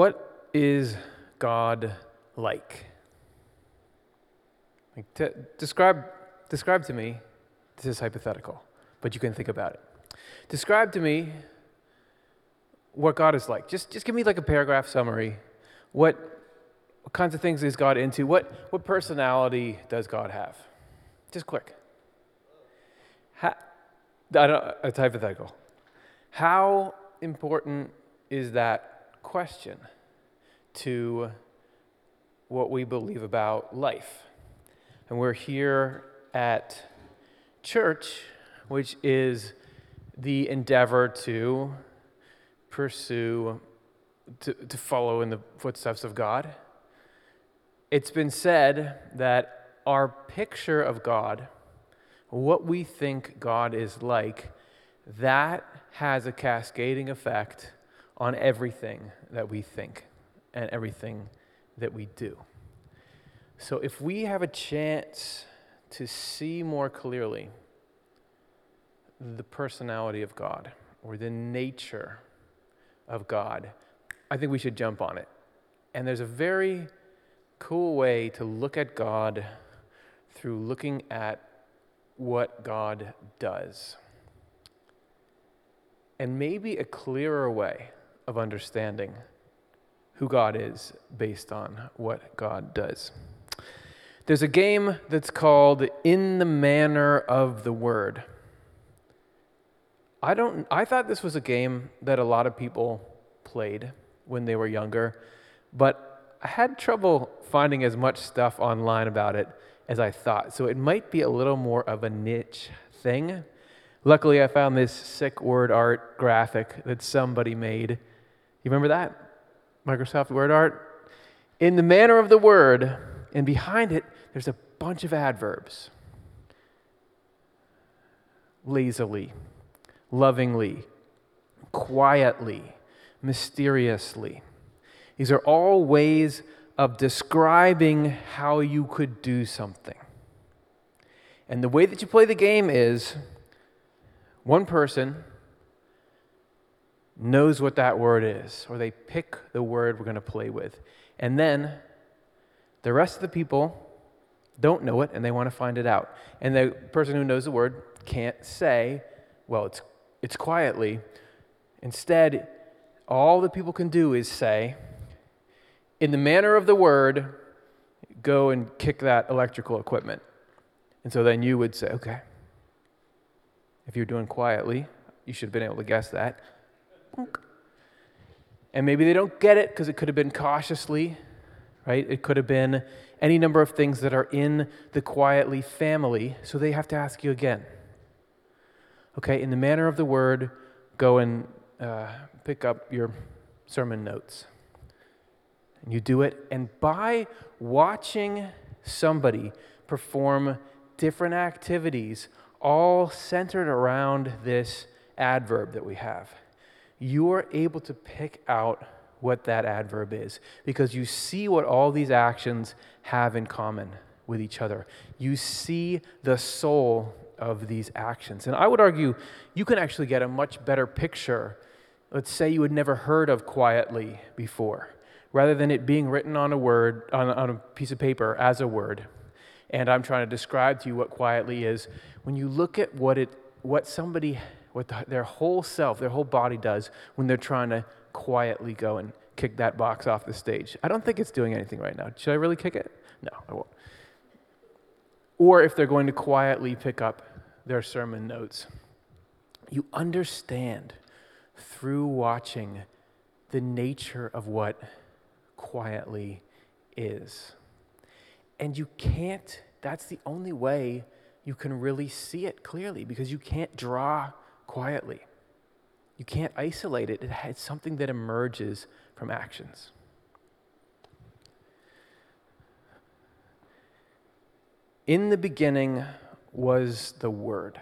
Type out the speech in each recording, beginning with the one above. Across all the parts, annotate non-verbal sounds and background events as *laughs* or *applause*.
What is God like? like t- describe, describe to me, this is hypothetical, but you can think about it. Describe to me what God is like. Just, just give me like a paragraph summary. What, what kinds of things is God into? What, what personality does God have? Just quick. How, I don't, it's hypothetical. How important is that question to what we believe about life? And we're here at church, which is the endeavor to pursue, to, to follow in the footsteps of God. It's been said that our picture of God, what we think God is like, that has a cascading effect on everything that we think and everything that we do. So, if we have a chance to see more clearly the personality of God or the nature of God, I think we should jump on it. And there's a very cool way to look at God through looking at what God does. And maybe a clearer way of understanding who God is based on what God does. There's a game that's called In the Manner of the Word. I don't I thought this was a game that a lot of people played when they were younger, but I had trouble finding as much stuff online about it as I thought. So it might be a little more of a niche thing. Luckily, I found this sick word art graphic that somebody made. You remember that? Microsoft Word Art? In the manner of the word, and behind it, there's a bunch of adverbs lazily, lovingly, quietly, mysteriously. These are all ways of describing how you could do something. And the way that you play the game is one person knows what that word is, or they pick the word we're going to play with. And then the rest of the people don't know it and they want to find it out. And the person who knows the word can't say, well, it's, it's quietly. Instead, all the people can do is say, in the manner of the word, go and kick that electrical equipment. And so then you would say, okay. If you're doing quietly, you should have been able to guess that. And maybe they don't get it because it could have been cautiously, right? It could have been any number of things that are in the quietly family, so they have to ask you again. Okay, in the manner of the word, go and uh, pick up your sermon notes. And you do it, and by watching somebody perform different activities, all centered around this adverb that we have, you are able to pick out what that adverb is because you see what all these actions have in common with each other. You see the soul of these actions. And I would argue you can actually get a much better picture. Let's say you had never heard of quietly before, rather than it being written on a word, on, on a piece of paper as a word. And I'm trying to describe to you what quietly is. When you look at what it, what somebody, what the, their whole self, their whole body does when they're trying to quietly go and kick that box off the stage. I don't think it's doing anything right now. Should I really kick it? No, I won't. Or if they're going to quietly pick up their sermon notes, you understand through watching the nature of what quietly is. And you can't, that's the only way you can really see it clearly because you can't draw quietly. You can't isolate it. It's something that emerges from actions. In the beginning was the Word,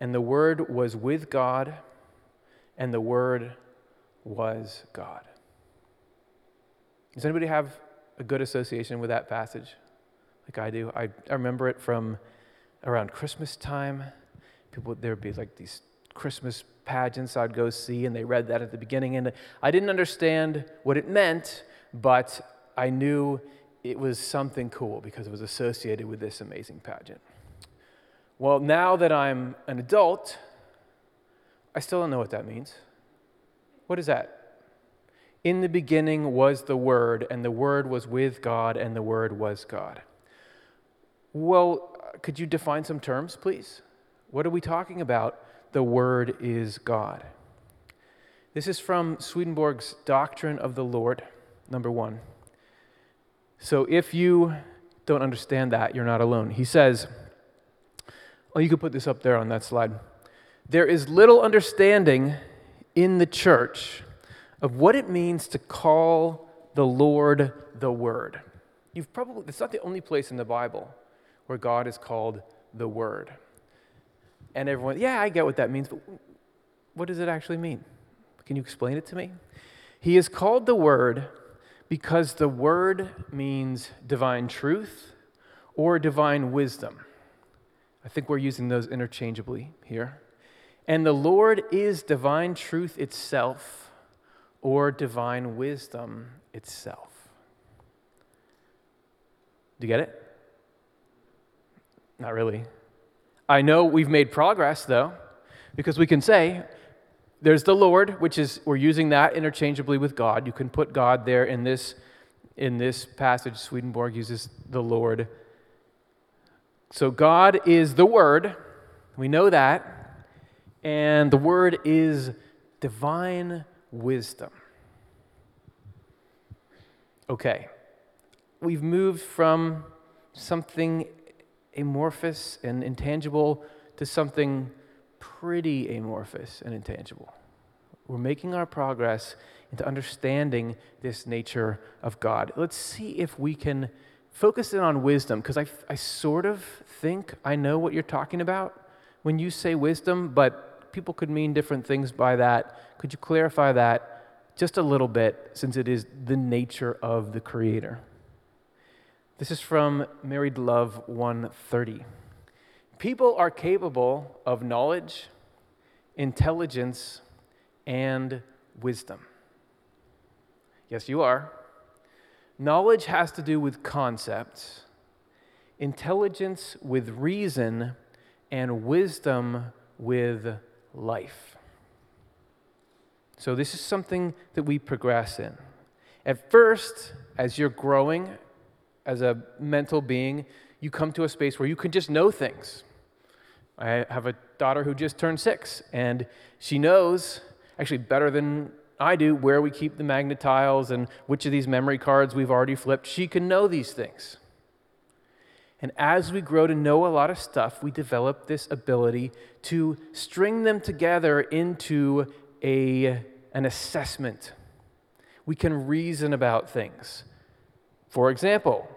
and the Word was with God, and the Word was God. Does anybody have a good association with that passage like I do? I, I remember it from around Christmas time. People, there would be like these Christmas pageants I'd go see, and they read that at the beginning. And I didn't understand what it meant, but I knew it was something cool because it was associated with this amazing pageant. Well, now that I'm an adult, I still don't know what that means. What is that? In the beginning was the Word, and the Word was with God, and the Word was God. Well, could you define some terms, please? What are we talking about? The Word is God. This is from Swedenborg's Doctrine of the Lord, number one. So if you don't understand that, you're not alone. He says, Oh, you could put this up there on that slide. There is little understanding in the church of what it means to call the Lord the Word. You've probably, it's not the only place in the Bible where God is called the Word. And everyone, yeah, I get what that means, but what does it actually mean? Can you explain it to me? He is called the Word because the Word means divine truth or divine wisdom. I think we're using those interchangeably here. And the Lord is divine truth itself or divine wisdom itself. Do you get it? Not really. I know we've made progress, though, because we can say there's the Lord, which is, we're using that interchangeably with God. You can put God there in this, in this passage. Swedenborg uses the Lord. So God is the Word. We know that. And the Word is divine wisdom. Okay. We've moved from something amorphous and intangible to something pretty amorphous and intangible. We're making our progress into understanding this nature of God. Let's see if we can focus in on wisdom, because I, I sort of think I know what you're talking about when you say wisdom, but people could mean different things by that. Could you clarify that just a little bit, since it is the nature of the Creator? This is from Married Love 130. People are capable of knowledge, intelligence, and wisdom. Yes, you are. Knowledge has to do with concepts, intelligence with reason, and wisdom with life. So, this is something that we progress in. At first, as you're growing as a mental being, you come to a space where you can just know things. I have a daughter who just turned six, and she knows, actually better than I do, where we keep the magnetiles and which of these memory cards we've already flipped. She can know these things. And as we grow to know a lot of stuff, we develop this ability to string them together into a, an assessment. We can reason about things. For example,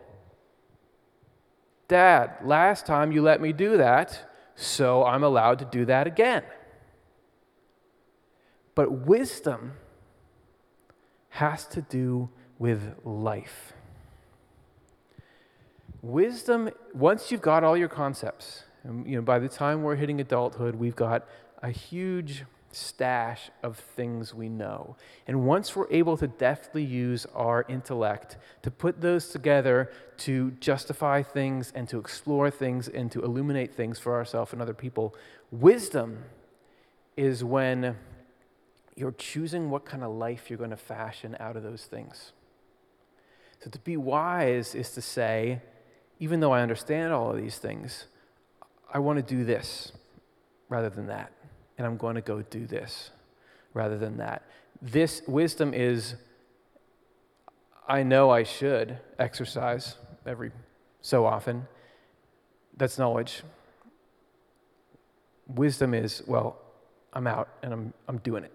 Dad, last time you let me do that, so I'm allowed to do that again. But wisdom has to do with life. Wisdom, once you've got all your concepts, you know, by the time we're hitting adulthood, we've got a huge stash of things we know. And once we're able to deftly use our intellect to put those together to justify things and to explore things and to illuminate things for ourselves and other people, wisdom is when you're choosing what kind of life you're going to fashion out of those things. So to be wise is to say, even though I understand all of these things, I want to do this rather than that and I'm going to go do this rather than that. This wisdom is I know I should exercise every so often. That's knowledge. Wisdom is, well, I'm out and I'm, I'm doing it.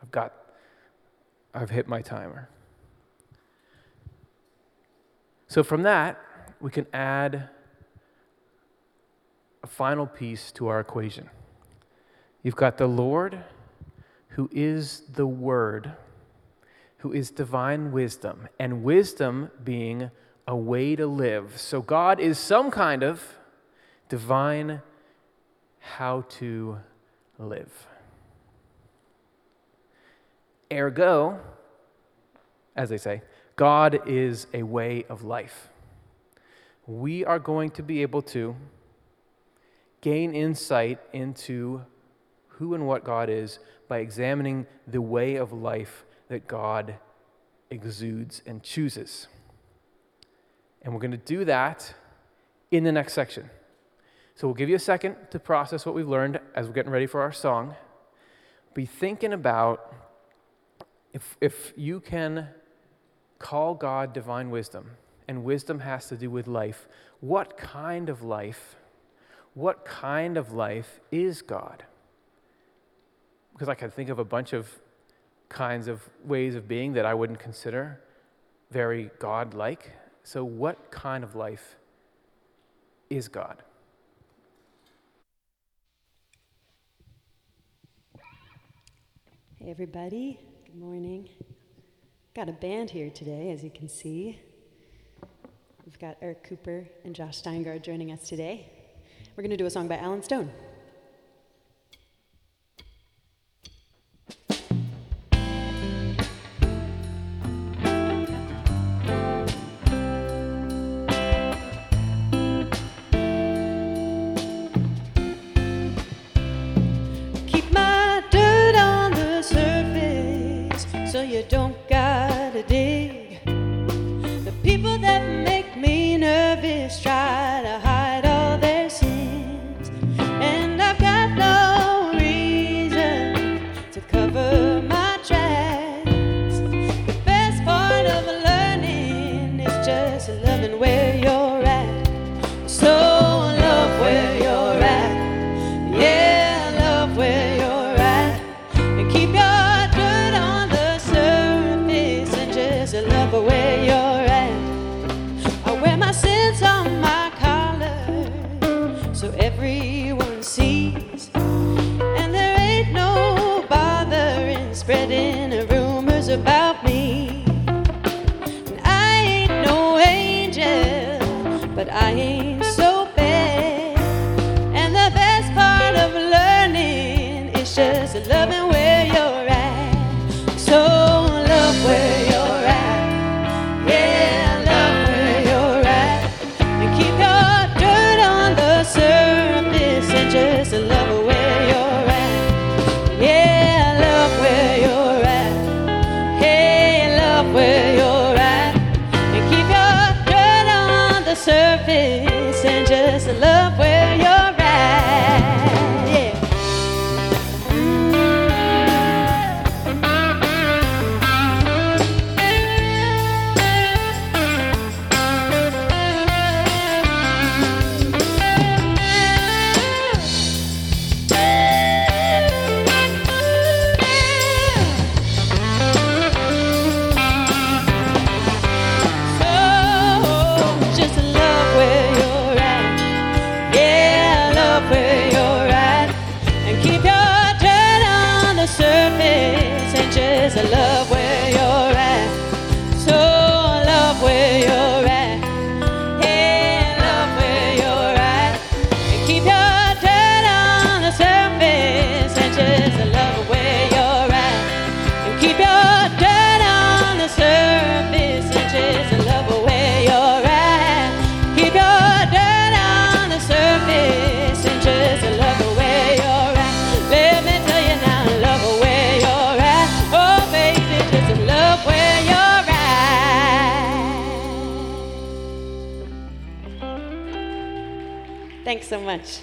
I've got, I've hit my timer. So from that, we can add a final piece to our equation. You've got the Lord, who is the Word, who is divine wisdom, and wisdom being a way to live. So God is some kind of divine how to live. Ergo, as they say, God is a way of life. We are going to be able to gain insight into who and what God is by examining the way of life that God exudes and chooses. And we're going to do that in the next section. So we'll give you a second to process what we've learned as we're getting ready for our song. Be thinking about if, if you can call God divine wisdom, and wisdom has to do with life, what kind of life, what kind of life is God? Because I could think of a bunch of kinds of ways of being that I wouldn't consider very God like. So, what kind of life is God? Hey, everybody. Good morning. Got a band here today, as you can see. We've got Eric Cooper and Josh Steingard joining us today. We're going to do a song by Alan Stone. I ain't so much.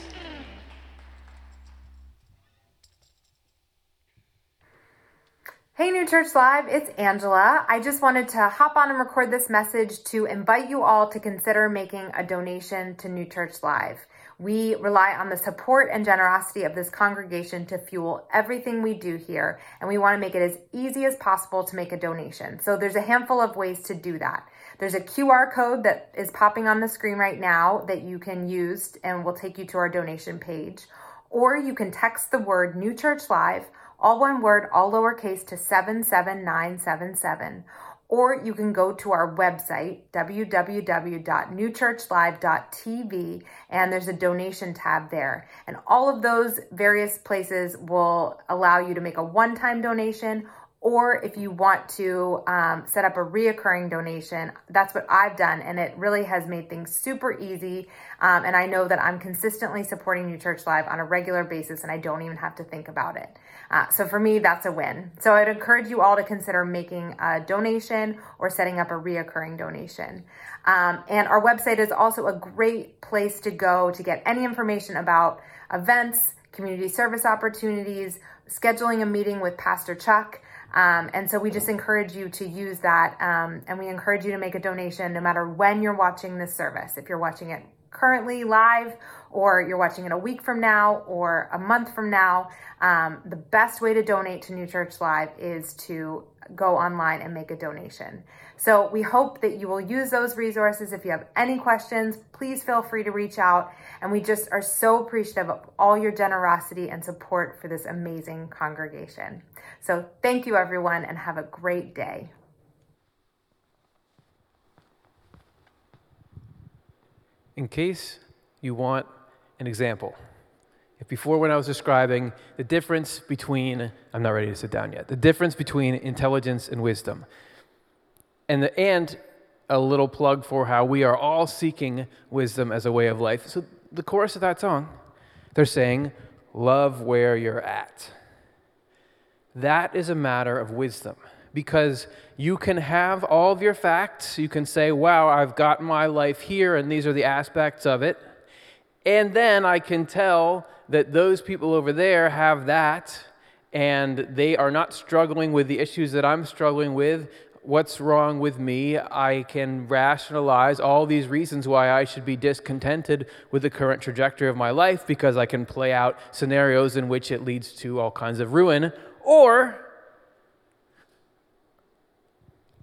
Hey, New Church Live, it's Angela. I just wanted to hop on and record this message to invite you all to consider making a donation to New Church Live. We rely on the support and generosity of this congregation to fuel everything we do here, and we want to make it as easy as possible to make a donation. So there's a handful of ways to do that. There's a QR code that is popping on the screen right now that you can use and will take you to our donation page. Or you can text the word New Church Live, all one word, all lowercase, to 77977. or you can go to our website, www.newchurchlive.tv, and there's a donation tab there. And all of those various places will allow you to make a one time donation or if you want to um, set up a reoccurring donation, that's what I've done, and it really has made things super easy. Um, and I know that I'm consistently supporting New Church Live on a regular basis, and I don't even have to think about it. Uh, so for me, that's a win. So I'd encourage you all to consider making a donation or setting up a reoccurring donation. Um, and our website is also a great place to go to get any information about events, community service opportunities, scheduling a meeting with Pastor Chuck. Um, and so we just encourage you to use that. Um, and we encourage you to make a donation no matter when you're watching this service. If you're watching it currently live, or you're watching it a week from now, or a month from now, um, the best way to donate to New Church Live is to go online and make a donation. So we hope that you will use those resources. If you have any questions, please feel free to reach out. And we just are so appreciative of all your generosity and support for this amazing congregation. So thank you, everyone, and have a great day. In case you want an example, if before when I was describing the difference between, I'm not ready to sit down yet, the difference between intelligence and wisdom, and, the, and a little plug for how we are all seeking wisdom as a way of life. So, the chorus of that song, they're saying, Love where you're at. That is a matter of wisdom because you can have all of your facts. You can say, Wow, I've got my life here, and these are the aspects of it. And then I can tell that those people over there have that, and they are not struggling with the issues that I'm struggling with what's wrong with me. I can rationalize all these reasons why I should be discontented with the current trajectory of my life because I can play out scenarios in which it leads to all kinds of ruin. Or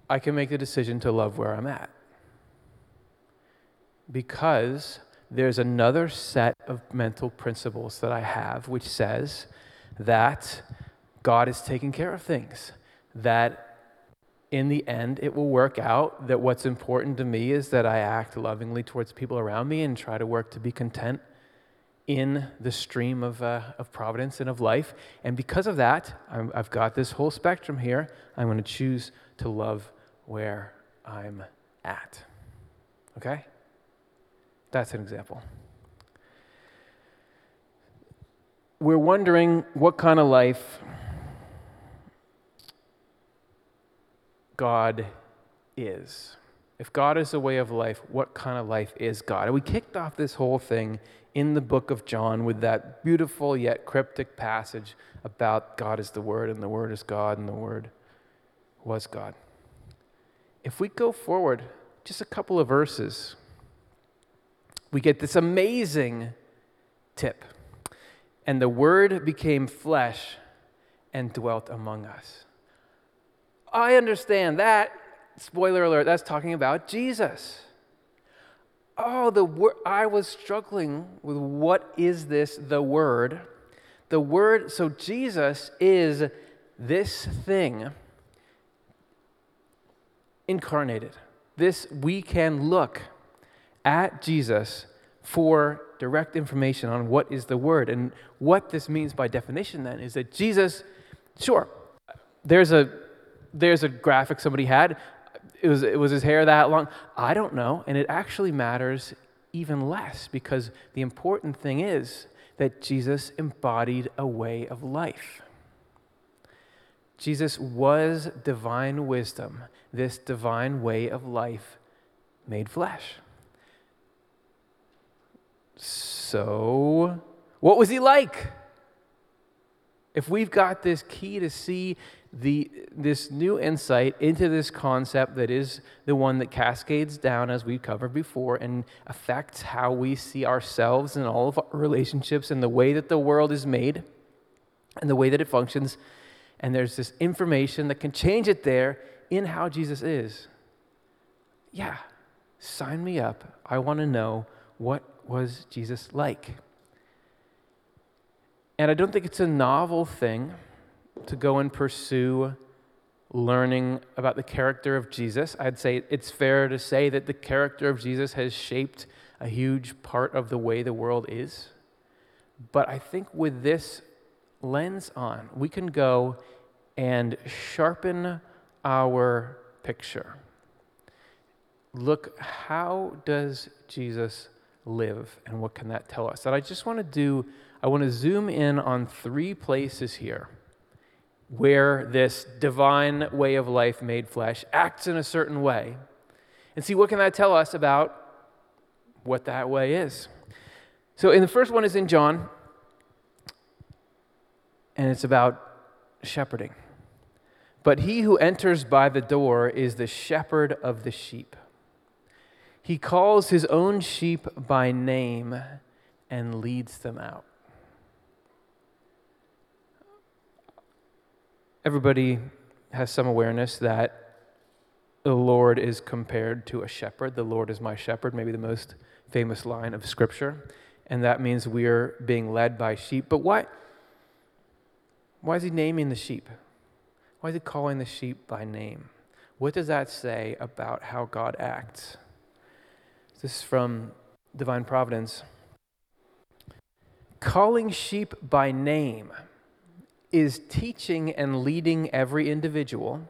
I can make the decision to love where I'm at. Because there's another set of mental principles that I have which says that God is taking care of things, that in the end, it will work out that what's important to me is that I act lovingly towards people around me and try to work to be content in the stream of, uh, of providence and of life. And because of that, i have got this whole spectrum here. I'm going to choose to love where I'm at. Okay? That's an example. We're wondering what kind of life God is. If God is a way of life, what kind of life is God? And we kicked off this whole thing in the book of John with that beautiful yet cryptic passage about God is the Word, and the Word is God, and the Word was God. If we go forward just a couple of verses, we get this amazing tip. And the Word became flesh and dwelt among us. I understand that. Spoiler alert, that's talking about Jesus. Oh, the word I was struggling with what is this the word? The word so Jesus is this thing incarnated. This we can look at Jesus for direct information on what is the word and what this means by definition then is that Jesus sure there's a there's a graphic somebody had. It was, it was his hair that long. I don't know. And it actually matters even less because the important thing is that Jesus embodied a way of life. Jesus was divine wisdom, this divine way of life made flesh. So, what was he like? If we've got this key to see the, this new insight into this concept that is the one that cascades down, as we've covered before, and affects how we see ourselves and all of our relationships and the way that the world is made and the way that it functions. And there's this information that can change it there in how Jesus is. Yeah, sign me up. I want to know what was Jesus like. And I don't think it's a novel thing to go and pursue learning about the character of Jesus. I'd say it's fair to say that the character of Jesus has shaped a huge part of the way the world is. But I think with this lens on, we can go and sharpen our picture. Look, how does Jesus live and what can that tell us? And I just want to do, I want to zoom in on three places here where this divine way of life made flesh acts in a certain way and see what can that tell us about what that way is. So in the first one is in John and it's about shepherding. But he who enters by the door is the shepherd of the sheep. He calls his own sheep by name and leads them out. Everybody has some awareness that the Lord is compared to a shepherd. The Lord is my shepherd, maybe the most famous line of Scripture. And that means we're being led by sheep. But why, why is he naming the sheep? Why is he calling the sheep by name? What does that say about how God acts? This is from Divine Providence. Calling sheep by name is teaching and leading every individual,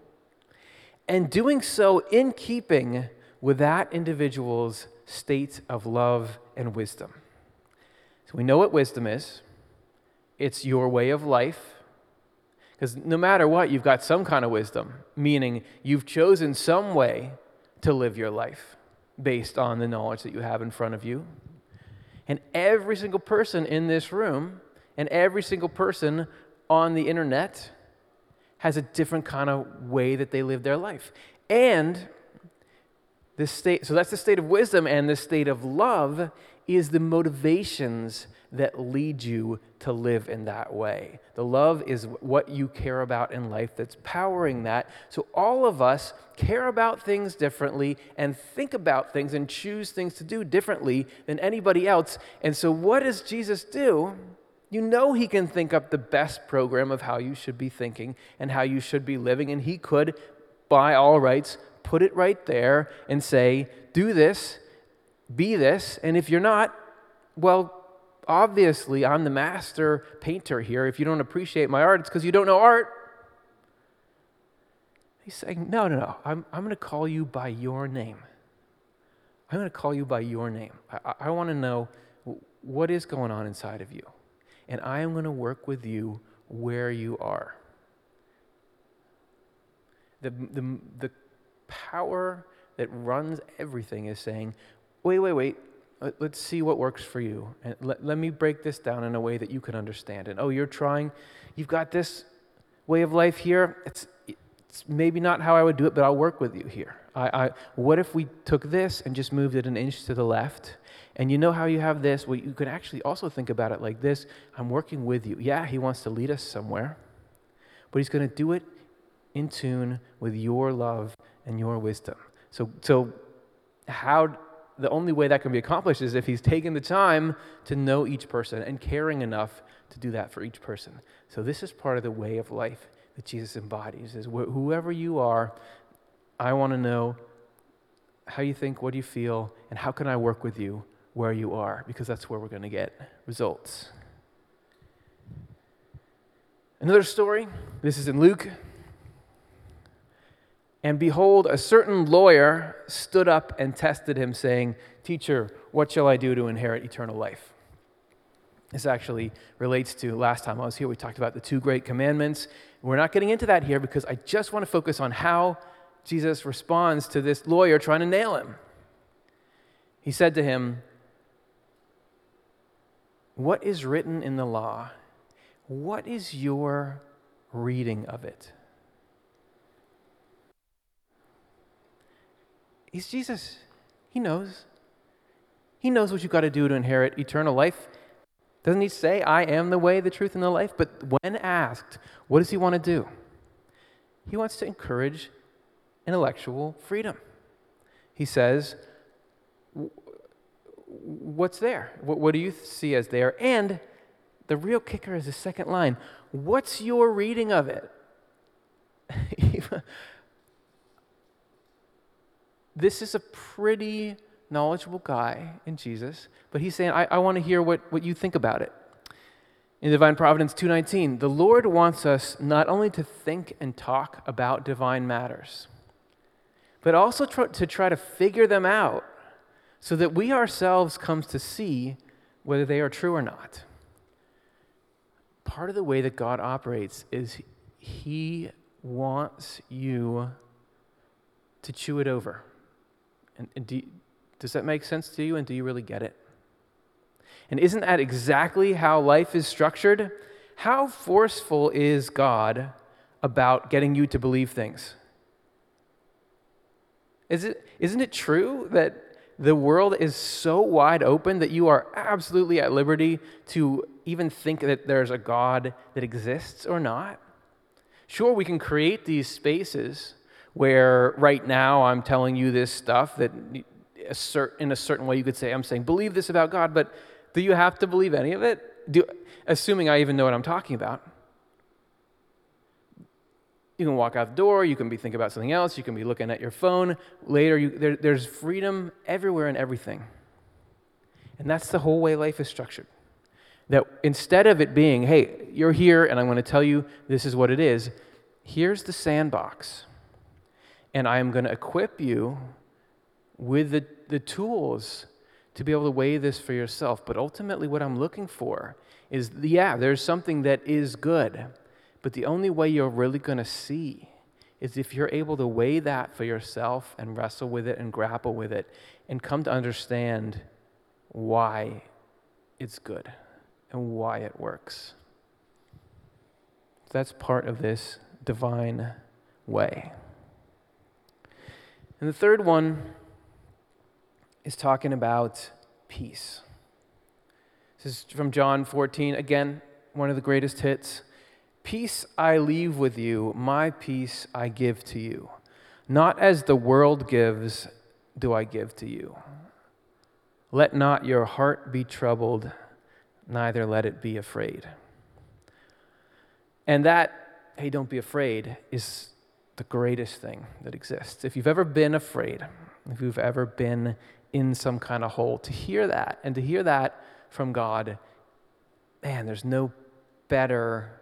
and doing so in keeping with that individual's state of love and wisdom. So we know what wisdom is it's your way of life. Because no matter what, you've got some kind of wisdom, meaning you've chosen some way to live your life based on the knowledge that you have in front of you. And every single person in this room and every single person on the internet has a different kind of way that they live their life. And this state, so that's the state of wisdom, and the state of love is the motivations that lead you to live in that way. The love is what you care about in life that's powering that. So all of us care about things differently and think about things and choose things to do differently than anybody else. And so what does Jesus do? You know he can think up the best program of how you should be thinking and how you should be living and he could by all rights put it right there and say, do this, be this, and if you're not, well, obviously I'm the master painter here. If you don't appreciate my art, it's because you don't know art. He's saying, no, no, no. I'm, I'm going to call you by your name. I'm going to call you by your name. I, I want to know what is going on inside of you. And I am going to work with you where you are. The, the, the power that runs everything is saying, wait, wait, wait, let's see what works for you. And let, let me break this down in a way that you can understand. And oh, you're trying, you've got this way of life here. It's, it's maybe not how I would do it, but I'll work with you here. I, I, what if we took this and just moved it an inch to the left? And you know how you have this? Well, you can actually also think about it like this I'm working with you. Yeah, he wants to lead us somewhere, but he's going to do it in tune with your love and your wisdom. So, so how the only way that can be accomplished is if he's taken the time to know each person and caring enough to do that for each person. So this is part of the way of life that Jesus embodies is wh- whoever you are, I want to know how you think, what do you feel, and how can I work with you where you are because that's where we're going to get results. Another story. This is in Luke and behold, a certain lawyer stood up and tested him, saying, Teacher, what shall I do to inherit eternal life? This actually relates to last time I was here, we talked about the two great commandments. We're not getting into that here because I just want to focus on how Jesus responds to this lawyer trying to nail him. He said to him, What is written in the law? What is your reading of it? He's Jesus. He knows. He knows what you've got to do to inherit eternal life. Doesn't he say, I am the way, the truth, and the life? But when asked, what does he want to do? He wants to encourage intellectual freedom. He says, What's there? What, do you see as there? And the real kicker is the second line What's your reading of it? *laughs* this is a pretty knowledgeable guy in Jesus, but he's saying, I, I want to hear what, what you think about it. In Divine Providence 2:19, the Lord wants us not only to think and talk about divine matters, but also to try to figure them out so that we ourselves comes to see whether they are true or not. Part of the way that God operates is he wants you to chew it over. And, and do, does that make sense to you? And do you really get it? And isn't that exactly how life is structured? How forceful is God about getting you to believe things? Is it, isn't it true that the world is so wide open that you are absolutely at liberty to even think that there's a God that exists or not? Sure, we can create these spaces where right now I'm telling you this stuff that in a certain way you could say, I'm saying, believe this about God, but do you have to believe any of it? Do, assuming I even know what I'm talking about. You can walk out the door, you can be thinking about something else, you can be looking at your phone. Later, you, there, there's freedom everywhere and everything. And that's the whole way life is structured. That instead of it being, hey, you're here and I'm going to tell you this is what it is, here's the sandbox. And I am going to equip you with the, the tools to be able to weigh this for yourself. But ultimately, what I'm looking for is yeah, there's something that is good, but the only way you're really going to see is if you're able to weigh that for yourself and wrestle with it and grapple with it and come to understand why it's good and why it works. That's part of this divine way. And the third one is talking about peace. This is from John 14, again, one of the greatest hits. Peace I leave with you, my peace I give to you. Not as the world gives, do I give to you. Let not your heart be troubled, neither let it be afraid. And that, hey, don't be afraid, is the greatest thing that exists. If you've ever been afraid, if you've ever been in some kind of hole. To hear that and to hear that from God, man, there's no better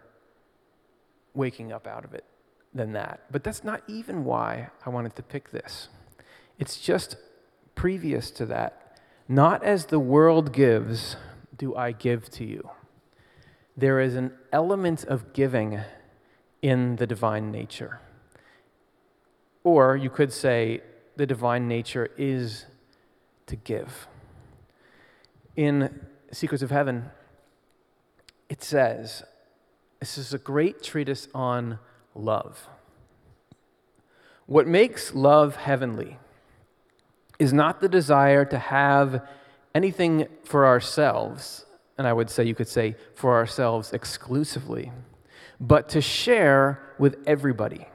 waking up out of it than that. But that's not even why I wanted to pick this. It's just previous to that. Not as the world gives, do I give to you. There is an element of giving in the divine nature. Or you could say the divine nature is to give. In Secrets of Heaven, it says, this is a great treatise on love. What makes love heavenly is not the desire to have anything for ourselves, and I would say you could say for ourselves exclusively, but to share with everybody.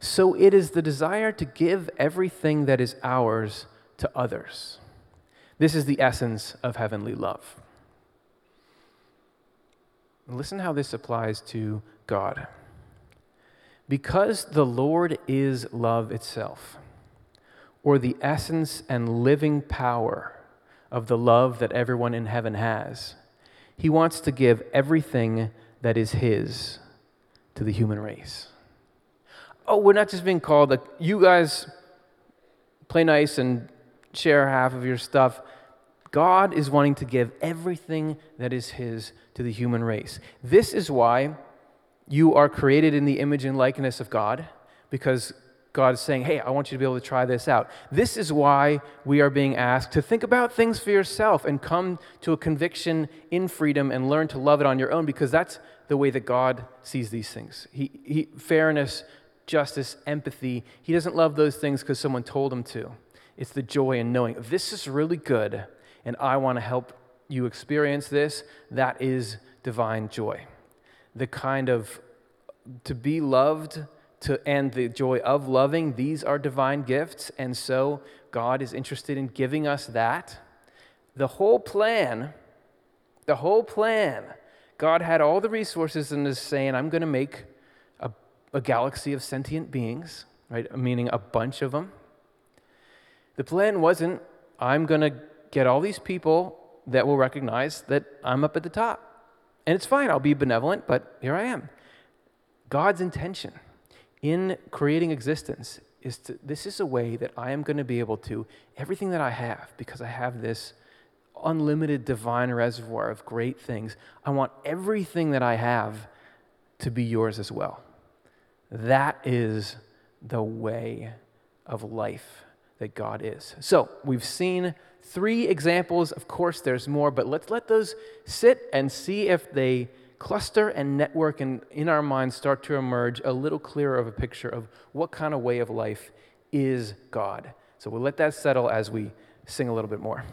So it is the desire to give everything that is ours to others. This is the essence of heavenly love. Listen how this applies to God. Because the Lord is love itself, or the essence and living power of the love that everyone in heaven has, he wants to give everything that is his to the human race. Oh, we're not just being called, like, you guys play nice and share half of your stuff. God is wanting to give everything that is His to the human race. This is why you are created in the image and likeness of God, because God is saying, Hey, I want you to be able to try this out. This is why we are being asked to think about things for yourself and come to a conviction in freedom and learn to love it on your own, because that's the way that God sees these things. He, he, fairness, justice, empathy, He doesn't love those things because someone told Him to. It's the joy in knowing this is really good, and I want to help you experience this. That is divine joy. The kind of to be loved to and the joy of loving, these are divine gifts, and so God is interested in giving us that. The whole plan, the whole plan, God had all the resources and is saying, I'm going to make a, a galaxy of sentient beings, right? Meaning a bunch of them. The plan wasn't, I'm going to get all these people that will recognize that I'm up at the top. And it's fine, I'll be benevolent, but here I am. God's intention in creating existence is to, this is a way that I am going to be able to, everything that I have, because I have this unlimited divine reservoir of great things, I want everything that I have to be yours as well. That is the way of life that God is. So we've seen three examples. Of course, there's more, but let's let those sit and see if they cluster and network and in our minds start to emerge a little clearer of a picture of what kind of way of life is God. So we'll let that settle as we sing a little bit more.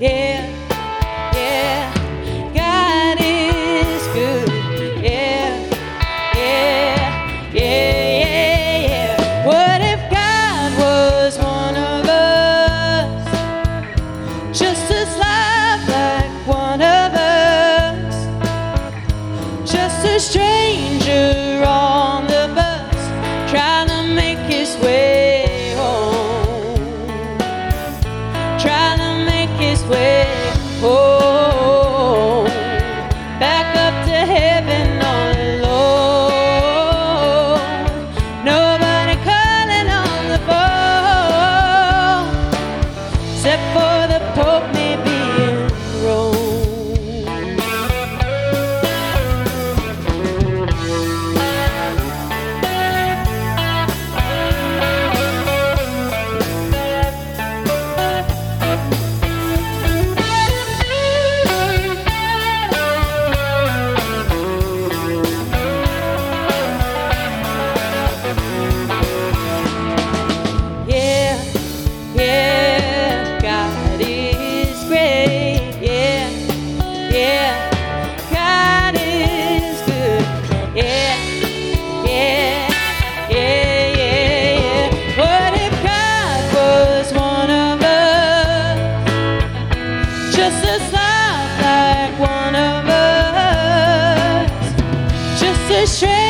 Yeah. strength.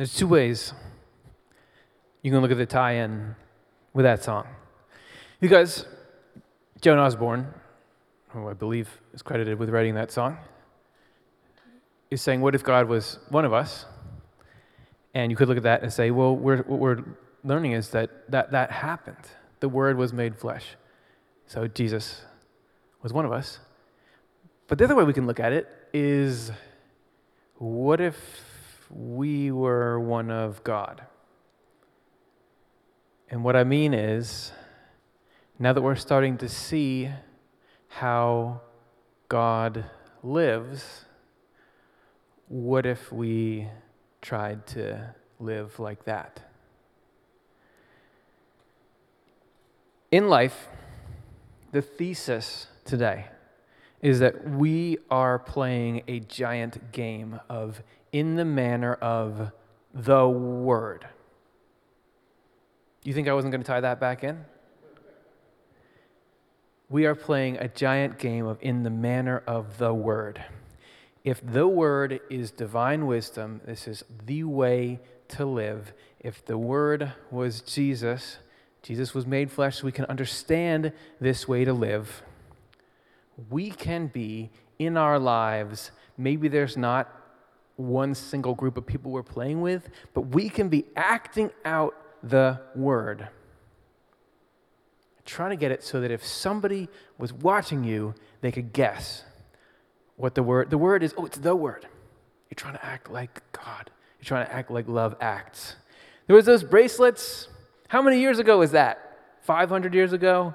There's two ways you can look at the tie in with that song. Because Joan Osborne, who I believe is credited with writing that song, is saying, What if God was one of us? And you could look at that and say, Well, we're, what we're learning is that, that that happened. The Word was made flesh. So Jesus was one of us. But the other way we can look at it is what if we were one of God? And what I mean is, now that we're starting to see how God lives, what if we tried to live like that? In life, the thesis today is that we are playing a giant game of in the manner of the Word. You think I wasn't going to tie that back in? We are playing a giant game of in the manner of the Word. If the Word is divine wisdom, this is the way to live. If the Word was Jesus, Jesus was made flesh so we can understand this way to live. We can be in our lives, maybe there's not one single group of people we're playing with, but we can be acting out the word. Trying to get it so that if somebody was watching you, they could guess what the word the word is. Oh, it's the word. You're trying to act like God. You're trying to act like love acts. There was those bracelets. How many years ago was that? 500 years ago?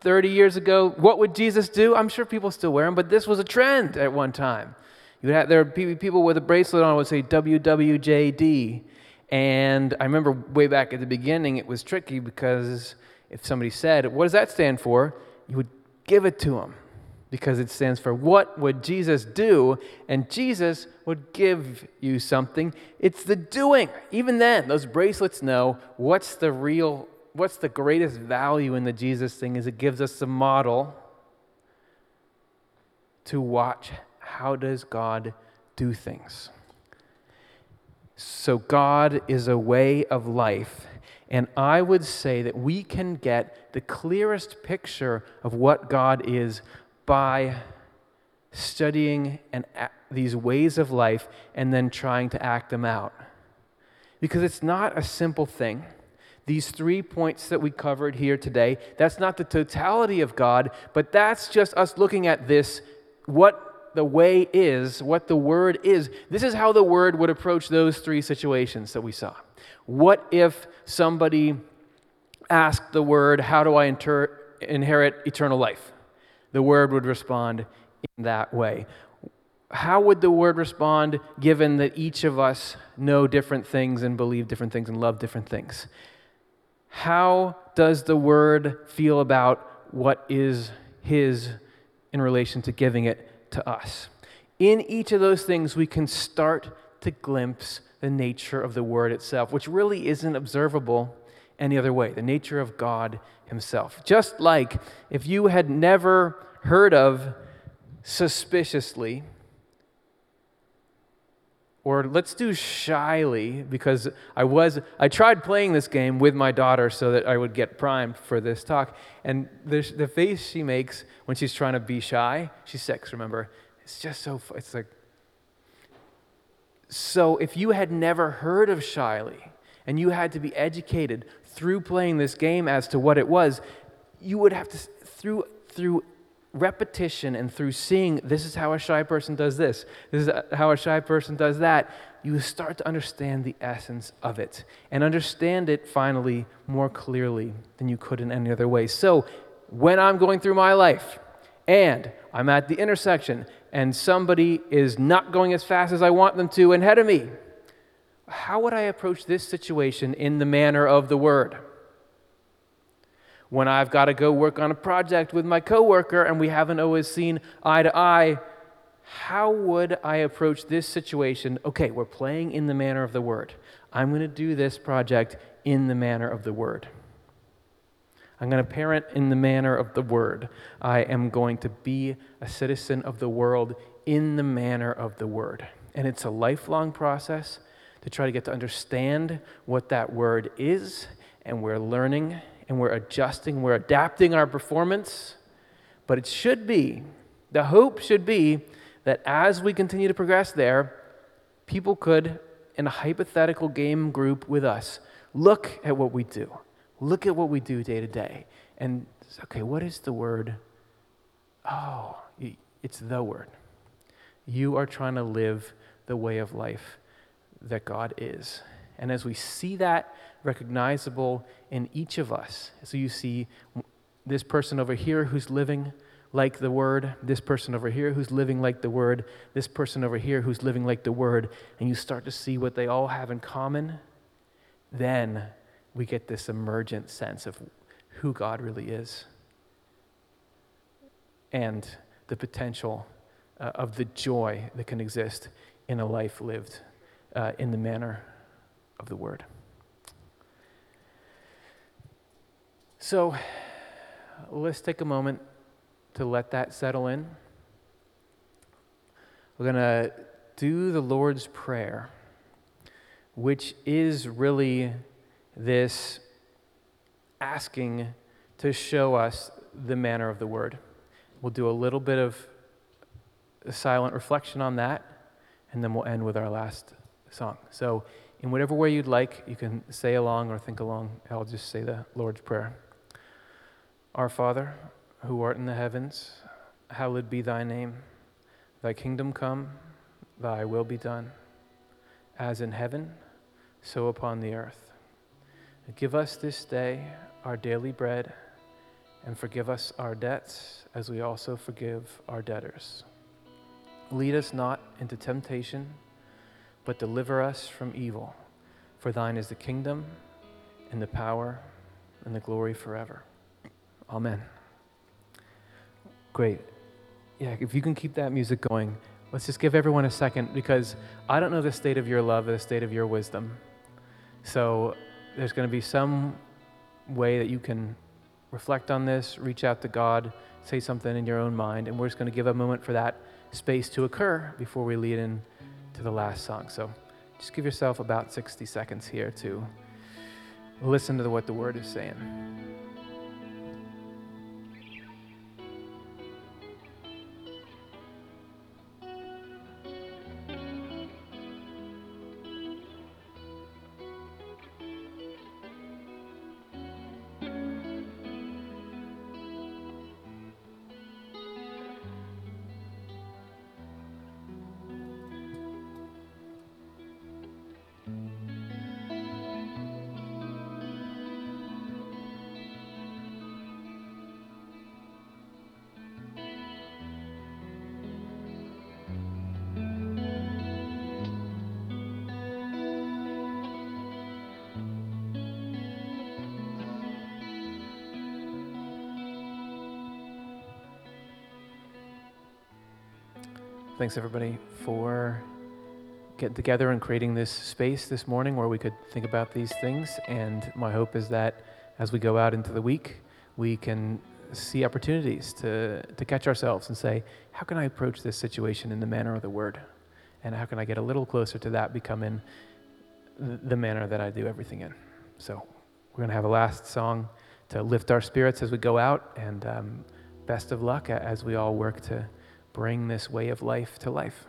30 years ago? What would Jesus do? I'm sure people still wear them, but this was a trend at one time. You would have, there would be people with a bracelet on would say WWJD. And I remember way back at the beginning, it was tricky because if somebody said, What does that stand for? you would give it to them because it stands for what would Jesus do? And Jesus would give you something. It's the doing. Even then, those bracelets know what's the real, what's the greatest value in the Jesus thing is it gives us a model to watch how does God do things. So, God is a way of life. And I would say that we can get the clearest picture of what God is by studying and these ways of life and then trying to act them out. Because it's not a simple thing. These three points that we covered here today, that's not the totality of God, but that's just us looking at this, what the way is, what the word is, this is how the word would approach those three situations that we saw. What if somebody asked the word, How do I inter- inherit eternal life? The word would respond in that way. How would the word respond given that each of us know different things and believe different things and love different things? How does the word feel about what is his in relation to giving it to us. In each of those things, we can start to glimpse the nature of the Word itself, which really isn't observable any other way the nature of God Himself. Just like if you had never heard of suspiciously, or let's do shyly because I was I tried playing this game with my daughter so that I would get primed for this talk. And the, the face she makes when she's trying to be shy she's six remember? It's just so it's like so if you had never heard of shyly and you had to be educated through playing this game as to what it was you would have to through through repetition and through seeing this is how a shy person does this, this is how a shy person does that, you start to understand the essence of it and understand it finally more clearly than you could in any other way. So, when I'm going through my life and I'm at the intersection and somebody is not going as fast as I want them to ahead of me, how would I approach this situation in the manner of the word? When I've got to go work on a project with my coworker and we haven't always seen eye to eye, how would I approach this situation? Okay, we're playing in the manner of the word. I'm going to do this project in the manner of the word. I'm going to parent in the manner of the word. I am going to be a citizen of the world in the manner of the word. And it's a lifelong process to try to get to understand what that word is, and we're learning and we're adjusting, we're adapting our performance. But it should be, the hope should be that as we continue to progress there, people could, in a hypothetical game group with us, look at what we do. Look at what we do day to day. And, okay, what is the word? Oh, it's the word. You are trying to live the way of life that God is. And as we see that recognizable in each of us, so you see this person over here who's living like the Word, this person over here who's living like the Word, this person over here who's living like the Word, and you start to see what they all have in common, then we get this emergent sense of who God really is and the potential uh, of the joy that can exist in a life lived uh, in the manner of the Word. So let's take a moment to let that settle in. We're going to do the Lord's Prayer, which is really this asking to show us the manner of the Word. We'll do a little bit of silent reflection on that, and then we'll end with our last song. So, in whatever way you'd like, you can say along or think along. I'll just say the Lord's Prayer. Our Father, who art in the heavens, hallowed be thy name. Thy kingdom come, thy will be done, as in heaven, so upon the earth. Give us this day our daily bread, and forgive us our debts, as we also forgive our debtors. Lead us not into temptation, but deliver us from evil. For thine is the kingdom, and the power, and the glory forever. Amen. Great. Yeah, if you can keep that music going, let's just give everyone a second because I don't know the state of your love, or the state of your wisdom. So there's going to be some way that you can reflect on this, reach out to God, say something in your own mind, and we're just going to give a moment for that space to occur before we lead in the last song. So just give yourself about 60 seconds here to listen to what the word is saying. Thanks, everybody, for getting together and creating this space this morning where we could think about these things. And my hope is that as we go out into the week, we can see opportunities to, to catch ourselves and say, how can I approach this situation in the manner of the word? And how can I get a little closer to that becoming the manner that I do everything in? So we're going to have a last song to lift our spirits as we go out. And um, best of luck as we all work to bring this way of life to life.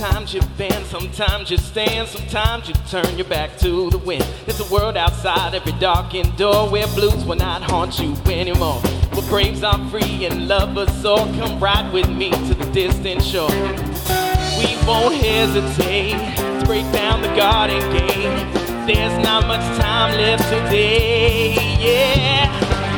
Sometimes you bend, sometimes you stand, sometimes you turn your back to the wind. There's a world outside every darkened door where blues will not haunt you anymore. Where graves are free and lovers soar. Come ride with me to the distant shore. We won't hesitate to break down the garden gate. There's not much time left today, yeah.